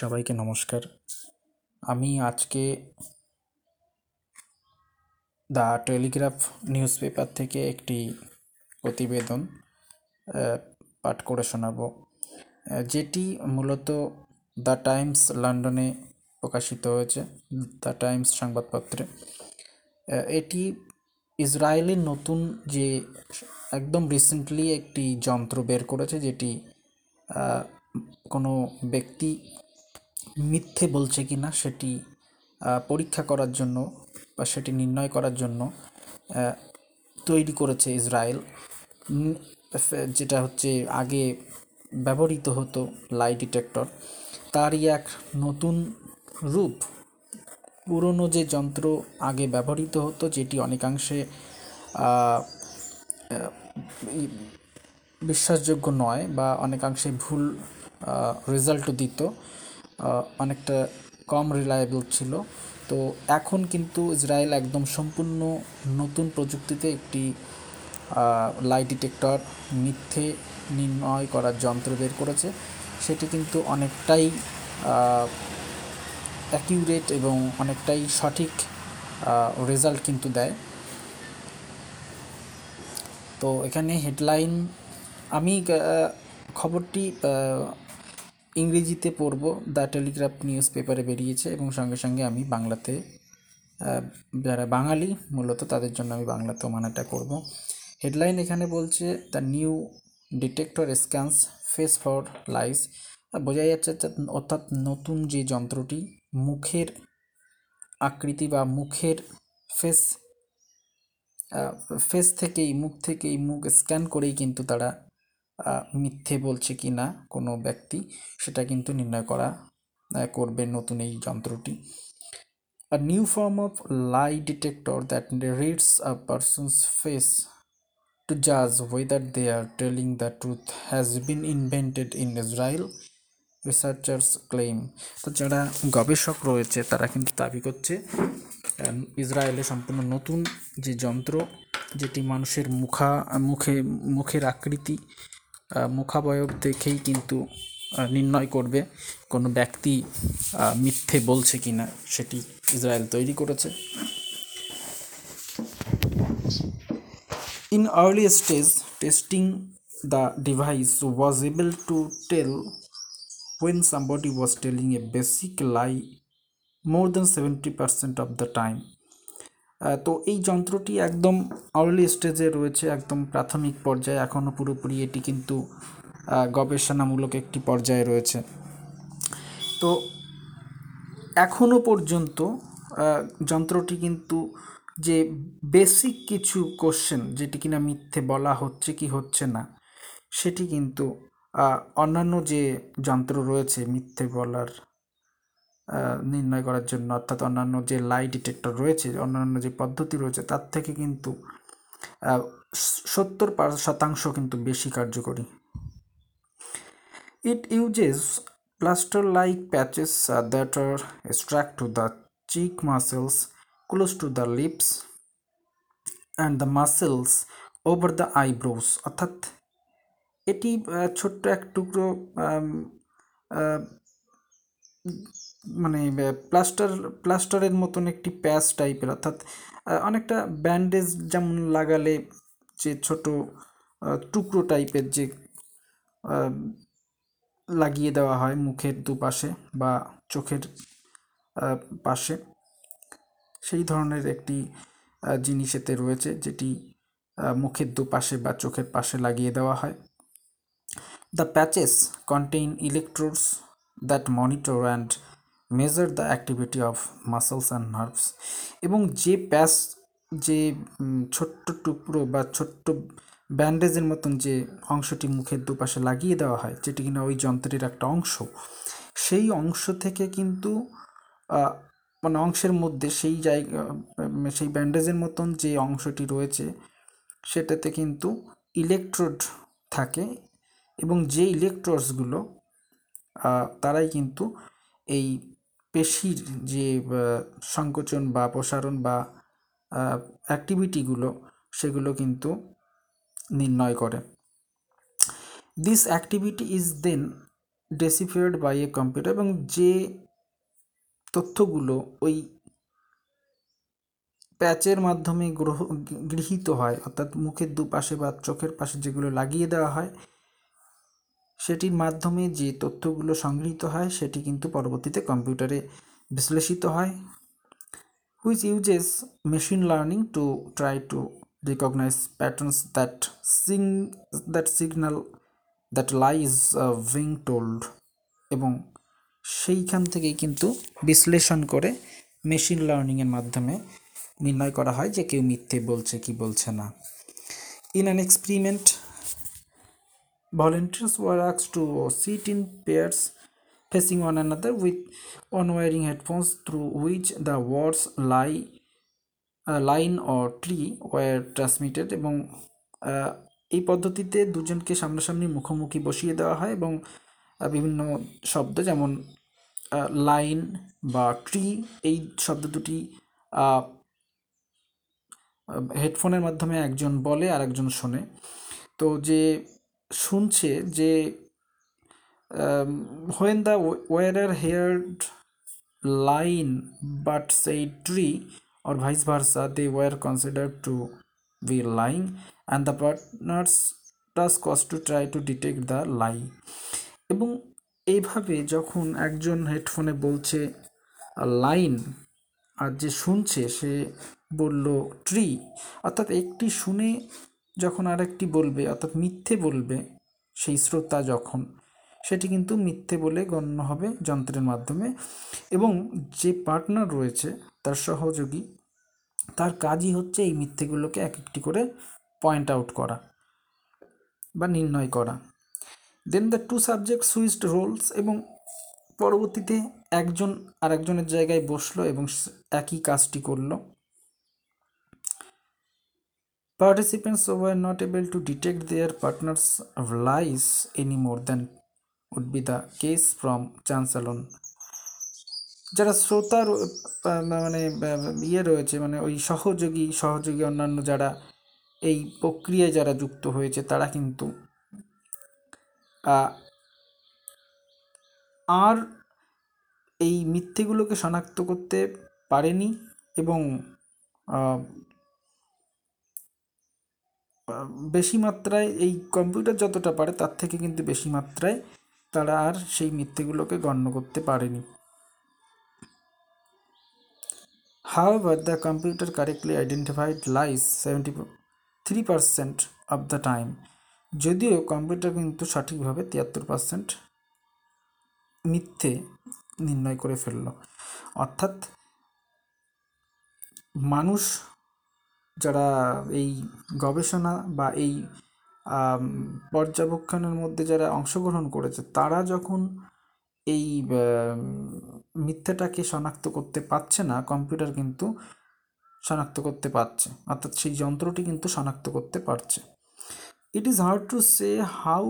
সবাইকে নমস্কার। আমি আজকে দ্য টেলিগ্রাফ নিউজ পেপার থেকে একটি প্রতিবেদন পাঠ করে শোনাব যেটি মূলত দ্য টাইমস লন্ডনে প্রকাশিত হয়েছে দ্য টাইমস সংবাদপত্রে। এটি ইসরায়েলের নতুন যে একদম রিসেন্টলি একটি যন্ত্র বের করেছে, যেটি কোনো ব্যক্তি মিথ্যে বলছে কি না সেটি পরীক্ষা করার জন্য বা সেটি নির্ণয় করার জন্য তৈরি করেছে ইসরায়েল। যেটা হচ্ছে আগে ব্যবহৃত হতো লাই ডিটেক্টর। তারই এক নতুন রূপ। পুরনো যে যন্ত্র আগে ব্যবহৃত হতো, যেটি অনেকাংশে বিশ্বাসযোগ্য নয় বা অনেকাংশে ভুল রেজাল্টও দিত অনেকটা কম রিলায়েবল ছিল। তো এখন কিন্তু ইসরায়েল একদম সম্পূর্ণ নতুন প্রযুক্তিতে একটি লাই ডিটেক্টর মিথ্যে নির্ণয় করার যন্ত্র বের করেছে। সেটি কিন্তু অনেকটাই অ্যাকিউরেট এবং অনেকটাই সঠিক রেজাল্ট কিন্তু দেয়। তো এখানে হেডলাইন আমি খবরটি ইংরেজিতে পড়ব, দ্য টেলিগ্রাফ নিউজ পেপারে বেরিয়েছে এবং সঙ্গে সঙ্গে আমি বাংলাতে যারা বাঙালি, মূলত তাদের জন্য আমি বাংলাতেও মানাটা করব। হেডলাইন এখানে বলছে, the new detector scans face for lies. বোঝা যাচ্ছে অর্থাৎ নতুন যে যন্ত্রটি, মুখের আকৃতি বা মুখের ফেস ফেস থেকেই, মুখ থেকেই মুখ স্ক্যান করেই কিন্তু তারা মিথ্যে বলছে কি না কোনো ব্যক্তি, সেটা কিন্তু নির্ণয় করা করবে নতুন এই যন্ত্রটি। A new form of lie detector that reads a person's face to judge whether they are telling the truth has been invented in Israel researchers claim তো যারা গবেষক রয়েছে, তারা কিন্তু দাবি করছে ইসরায়েলে সম্পূর্ণ নতুন যে যন্ত্র, যেটি মানুষের মুখা, মুখে, মুখের আকৃতি মুখাবয়ব দেখেই কিন্তু নির্ণয় করবে কোনো ব্যক্তি মিথ্যে বলছে কি না সেটি ইসরায়েল তৈরি করেছে। In early stage testing the device was able to tell when somebody was telling a basic lie more than seventy percent of the time তো এই যন্ত্রটি একদম আর্লি স্টেজে রয়েছে, একদম প্রাথমিক পর্যায়ে এখনও পুরোপুরি এটি কিন্তু গবেষণামূলক একটি পর্যায়ে রয়েছে। তো এখনও পর্যন্ত যন্ত্রটি কিন্তু যে বেসিক কিছু কোশ্চেন যেটি কিনা মিথ্যে বলা হচ্ছে কি হচ্ছে না, সেটি কিন্তু অন্যান্য যে যন্ত্র রয়েছে মিথ্যে বলার নির্ণয় করার জন্য, অর্থাৎ অন্যান্য যে লাই ডিটেক্টর রয়েছে, অন্যান্য যে পদ্ধতি রয়েছে, তার থেকে কিন্তু সত্তর পার শতাংশ কিন্তু বেশি কার্যকরী। It uses plaster like patches that are struck to the cheek muscles close to the lips and the muscles over the eyebrows অর্থাৎ, এটি ছোট্ট এক টুকরো মানে প্লাস্টার প্লাস্টারের মতন একটি প্যাচ টাইপের অর্থাৎ অনেকটা ব্যান্ডেজ যেমন লাগালে যে ছোট টুকরো টাইপের যে লাগিয়ে দেওয়া হয় মুখের দুপাশে বা চোখের পাশে, সেই ধরনের একটি জিনিস এতে রয়েছে যেটি মুখের দুপাশে বা চোখের পাশে লাগিয়ে দেওয়া হয়। The patches contain electrodes that monitor and measure the activity of muscles and nerves. এবং যে প্যাচ, যে ছোট্ট টুকরো বা ছোট্ট ব্যান্ডেজের মতন যে অংশটি মুখের দুপাশে লাগিয়ে দেওয়া হয়, যেটি কিনা ওই যন্ত্রের একটা অংশ, সেই অংশ থেকে কিন্তু মানে অংশের মধ্যে সেই জায়গা সেই ব্যান্ডেজের মতন যে অংশটি রয়েছে, সেটাতে কিন্তু ইলেকট্রোড থাকে এবং যে ইলেকট্রোডসগুলো তারাই কিন্তু এই পেশির যে সংকোচন বা প্রসারণ বা অ্যাক্টিভিটিগুলো সেগুলো কিন্তু নির্ণয় করে। This activity is then deciphered by a computer এবং যে তথ্যগুলো ওই প্যাচের মাধ্যমে গ্রহ, গৃহীত হয়, অর্থাৎ মুখের দুপাশে বা চোখের পাশে যেগুলো লাগিয়ে দেওয়া হয় সেটির মাধ্যমে যে তথ্যগুলো সংগৃহীত হয়, সেটি কিন্তু পরবর্তীতে কম্পিউটারে বিশ্লেষিত হয়। Which uses machine learning to try to recognise patterns that sing that signal that lies being told এবং সেইখান থেকেই কিন্তু বিশ্লেষণ করে মেশিন লার্নিংয়ের মাধ্যমে নির্ণয় করা হয় যে কেউ মিথ্যে বলছে কি বলছে না। In an experiment volunteers were asked to sit in pairs facing one another with on wearing headphones through which the words lie uh, line or tree were transmitted এবং এই পদ্ধতিতে দুজনকে সামনাসামনি মুখোমুখি বসিয়ে দেওয়া হয় এবং বিভিন্ন শব্দ যেমন লাইন বা ট্রি এই শব্দ দুটি হেডফোনের মাধ্যমে একজন বলে আর একজন শোনে তো যে শুনছে যে when the wearer here lying but সেই tree or vice versa they were consider to be lying and the partners task cost to try to detect the lie এবং এইভাবে যখন একজন হেডফোনে বলছে লাইন আর যে শুনছে, সে বলল ট্রি অর্থাৎ একটি শুনে যখন আরেকটি বলবে, অর্থাৎ মিথ্যে বলবে, সেই শ্রোতা যখন, সেটি কিন্তু মিথ্যে বলে গণ্য হবে যন্ত্রের মাধ্যমে। এবং যে পার্টনার রয়েছে, তার সহযোগী, তার কাজই হচ্ছে এই মিথ্যেগুলোকে এক একটি করে পয়েন্ট আউট করা বা নির্ণয় করা। Then the two subject switched roles এবং পরবর্তীতে একজন আরেকজনের জায়গায় বসল এবং একই কাজটি করল। Participants were not able to detect their partner's lies any more than would be the case from chance alone. যারা শ্রোতা মানে ইয়ে রয়েছে মানে ওই সহযোগী সহযোগী অন্যান্য যারা এই প্রক্রিয়ায় যারা যুক্ত হয়েছে তারা কিন্তু আর এই মিথ্যেগুলোকে শনাক্ত করতে পারেনি এবং বেশি মাত্রায় এই কম্পিউটার যতটা পারে তার থেকে কিন্তু বেশি মাত্রায় তারা আর সেই মিথ্যেগুলোকে গণ্য করতে পারেনি However, the computer correctly identified lies 73% of the time. যদিও কম্পিউটার কিন্তু সঠিকভাবে তিয়াত্তর পার্সেন্ট মিথ্যে নির্ণয় করে ফেলল অর্থাৎ মানুষ যারা এই গবেষণা বা এই পর্যবেক্ষণের মধ্যে যারা অংশগ্রহণ করেছে তারা যখন এই মিথ্যাটাকে শনাক্ত করতে পারছে না কম্পিউটার কিন্তু শনাক্ত করতে পারছে অর্থাৎ সেই যন্ত্রটি কিন্তু শনাক্ত করতে পারছে। It is hard to say how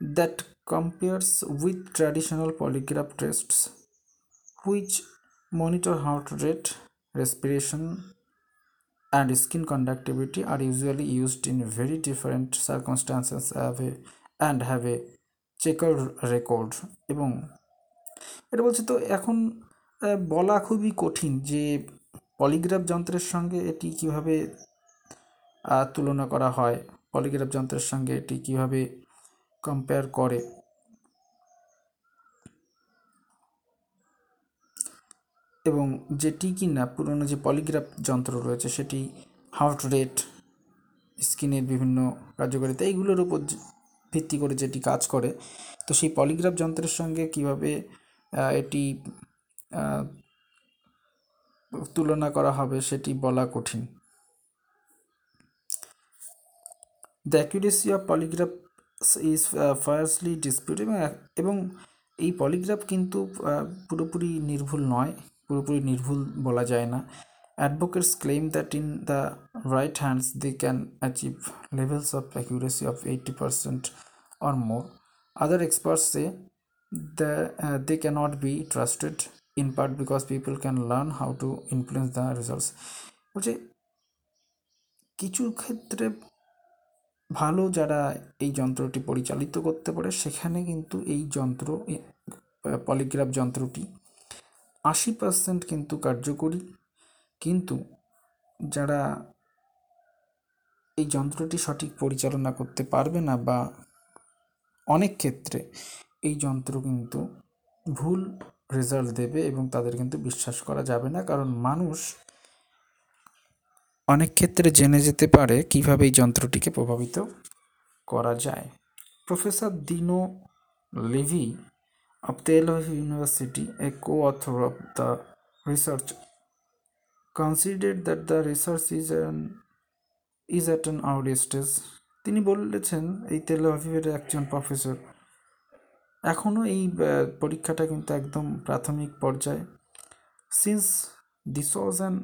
that compares with traditional polygraph tests which monitor heart rate respiration, and skin conductivity are usually used in very different circumstances have a, and have a checkered record এবং এটা বলছে তো এখন বলা খুবই কঠিন যে polygraph যন্ত্রের সঙ্গে এটি কীভাবে তুলনা করা হয় পলিগ্রাফ যন্ত্রের সঙ্গে এটি কীভাবে কম্পেয়ার করে এবং যেটি কি না পুরনো যে পলিগ্রাফ যন্ত্র রয়েছে সেটি হার্ট রেট, স্কিনের বিভিন্ন কার্যকারিতা এইগুলোর উপর ভিত্তি করে যেটি কাজ করে। তো সেই পলিগ্রাফ যন্ত্রের সঙ্গে কীভাবে এটি তুলনা করা হবে সেটি বলা কঠিন। The accuracy of polygraph is fiercely dispute এবং এবং এই পলিগ্রাফ কিন্তু পুরোপুরি নির্ভুল নয়। পুরোপুরি নির্ভুল বলা যায় না। Advocates claim that in the right hands they can achieve levels of accuracy of eighty percent or more other experts say the, uh, they cannot be trusted in part because people can learn how to influence the results বলছে কিছু ক্ষেত্রে ভালো যারা এই যন্ত্রটি পরিচালিত করতে পারে সেখানে কিন্তু এই যন্ত্র পলিগ্রাফ যন্ত্রটি আশি পার্সেন্ট কিন্তু কার্যকরী। কিন্তু যারা এই যন্ত্রটি সঠিক পরিচালনা করতে পারবে না বা অনেক ক্ষেত্রে এই যন্ত্র কিন্তু ভুল রেজাল্ট দেবে এবং তাদের কিন্তু বিশ্বাস করা যাবে না। কারণ মানুষ অনেক ক্ষেত্রে জেনে যেতে পারে কীভাবে এই যন্ত্রটিকে প্রভাবিত করা যায়। Professor Dino Levy of Tel university a coauthor of the research consider that the research is an is at an early stage তিনি বলেছেন, এই তেল আভিভের একজন প্রফেসর এখনও এই পরীক্ষাটা কিন্তু একদম প্রাথমিক পর্যায়ে। Since this was an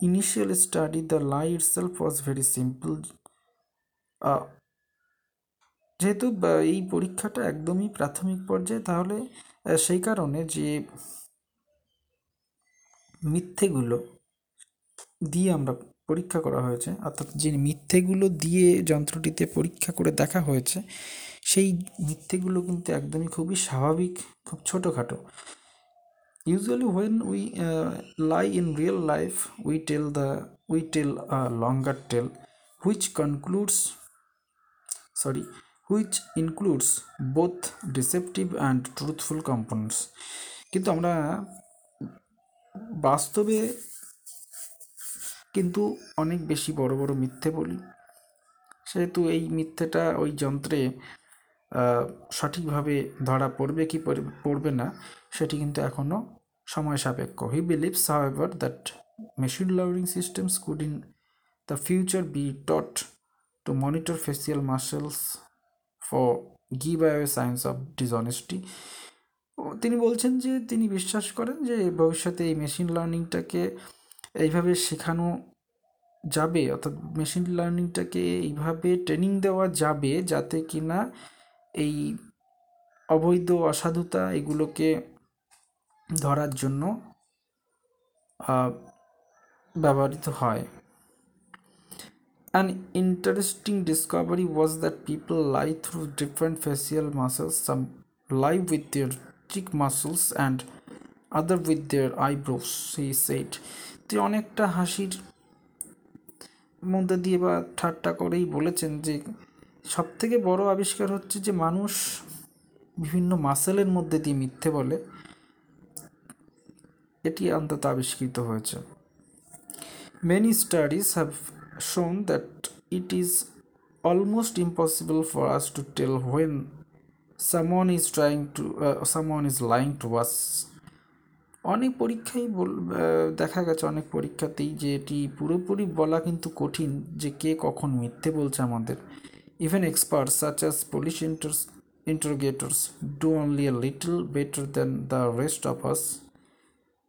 initial study the lie itself was very simple যেহেতু এই পরীক্ষাটা একদমই প্রাথমিক পর্যায়ে, তাহলে সেই কারণে যে মিথ্যেগুলো দিয়ে আমরা পরীক্ষা করা হয়েছে, অর্থাৎ যে মিথ্যেগুলো দিয়ে যন্ত্রটিতে পরীক্ষা করে দেখা হয়েছে, সেই মিথ্যেগুলো কিন্তু একদমই খুবই স্বাভাবিক, খুব ছোটোখাটো। Usually when we lie in real life we tell the we tell longer tale which concludes sorry which includes both deceptive and truthful components কিন্তু আমরা বাস্তবে কিন্তু অনেক বেশি বড় বড় মিথ্যে বলি। সেহেতু এই মিথ্যেটা ওই যন্ত্রে সঠিকভাবে ধরা পড়বে কি পড়বে না, সেটি কিন্তু এখনও সময় সাপেক্ষ। He believes however that machine learning systems could in the future be taught to monitor facial muscles for give away science of dishonesty তিনি বলছেন যে, তিনি বিশ্বাস করেন যে ভবিষ্যতে এই মেশিন লার্নিংটাকে এইভাবে শেখানো যাবে, অর্থাৎ মেশিন লার্নিংটাকে এইভাবে ট্রেনিং দেওয়া যাবে, যাতে কিনা এই অবৈধ, অসাধুতা এগুলোকে ধরার জন্য ব্যবহৃত হয়। An interesting discovery was that people lie through different facial muscles. Some lie with their cheek muscles and other with their eyebrows, he said. তুই অনেকটা হাসির মধ্যে দিয়ে বা ঠাট্টা করেই বলেছেন যে সব থেকে বড় আবিষ্কার হচ্ছে যে মানুষ বিভিন্ন মাসেলের মধ্যে দিয়ে মিথ্যে বলে এটি অন্তত আবিষ্কৃত হয়েছে many studies have shown that it is almost impossible for us to tell when someone is trying to someone is lying to us অনেক পরীক্ষাই বল দেখা গেছে অনেক পরীক্ষাতেই যে এটি পুরোপুরি বলা কিন্তু কঠিন যে কে কখন মিথ্যে বলছে আমাদের। Even expert such as police inter interrogators do only a little better than the rest of us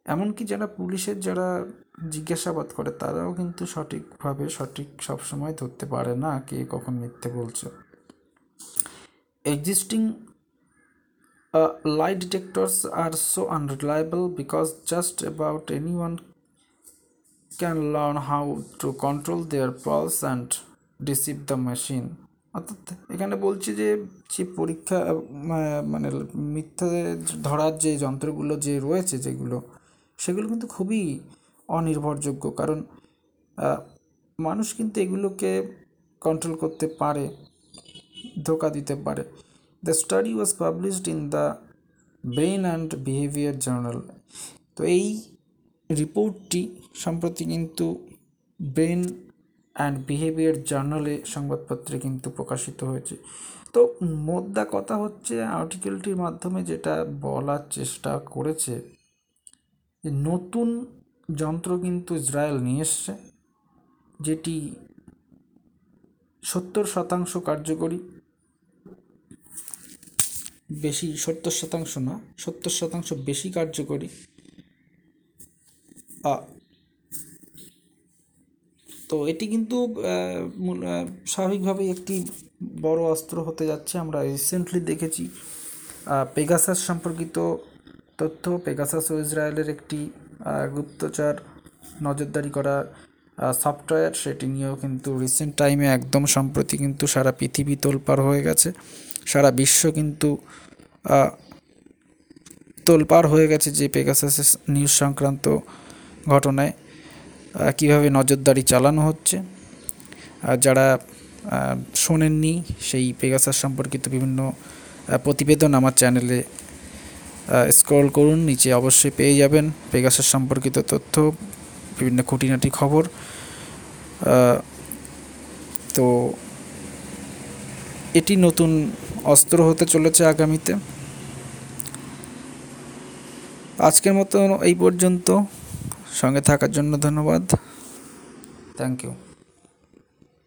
এমনকি যারা পুলিশের, যারা জিজ্ঞাসাবাদ করে, তারাও কিন্তু সঠিকভাবে সঠিক সবসময় ধরতে পারে না কে কখন মিথ্যে বলছে। Existing light detectors are so unreliable because just about anyone can learn how to control their pulse and deceive the machine অর্থাৎ এখানে বলছি যে যে পরীক্ষা মানে মিথ্যে ধরার যে যন্ত্রগুলো যে রয়েছে যেগুলো, সেগুলো কিন্তু খুবই অনির্ভরযোগ্য। কারণ মানুষ কিন্তু এগুলোকে কন্ট্রোল করতে পারে, ধোকা দিতে পারে। The study was published in the brain and behaviour journal তো এই রিপোর্টটি সম্প্রতি কিন্তু ব্রেন অ্যান্ড বিহেভিয়ার জার্নালে সংবাদপত্রে কিন্তু প্রকাশিত হয়েছে। তো মোদ্দা কথা হচ্ছে আর্টিকেলটির মাধ্যমে যেটা বলার চেষ্টা করেছে নতুন যন্ত্র কিন্তু ইসরায়েল নিয়ে এসছে, যেটি সত্তর শতাংশ কার্যকরী। বেশি, সত্তর শতাংশ না, সত্তর শতাংশ বেশি কার্যকরী। তো এটি কিন্তু স্বাভাবিকভাবেই একটি বড় অস্ত্র হতে যাচ্ছে। আমরা রিসেন্টলি দেখেছি পেগাসাস সম্পর্কিত তথ্য। পেগাসাস ও ইসরায়েলের একটি গুপ্তচর, নজরদারি করা সফটওয়্যার সেটি নিয়েও কিন্তু রিসেন্ট টাইমে একদম সম্প্রতি কিন্তু সারা পৃথিবী তোলপাড় হয়ে গেছে। সারা বিশ্ব কিন্তু তোলপাড় হয়ে গেছে যে পেগাসাসের নিউজ সংক্রান্ত ঘটনায়। কীভাবে নজরদারি চালানো হচ্ছে? আর যারা শোনেননি সেই পেগাসাস সম্পর্কিত বিভিন্ন প্রতিবেদন আমার চ্যানেলে স্ক্রল করুন, নিচে অবশ্যই পেয়ে যাবেন পেগাসাস সম্পর্কিত তথ্য, বিভিন্ন খুঁটিনাটি খবর। তো এটি নতুন অস্ত্র হতে চলেছে আগামীতে। আজকের মতো এই পর্যন্ত। সঙ্গে থাকার জন্য ধন্যবাদ। Thank you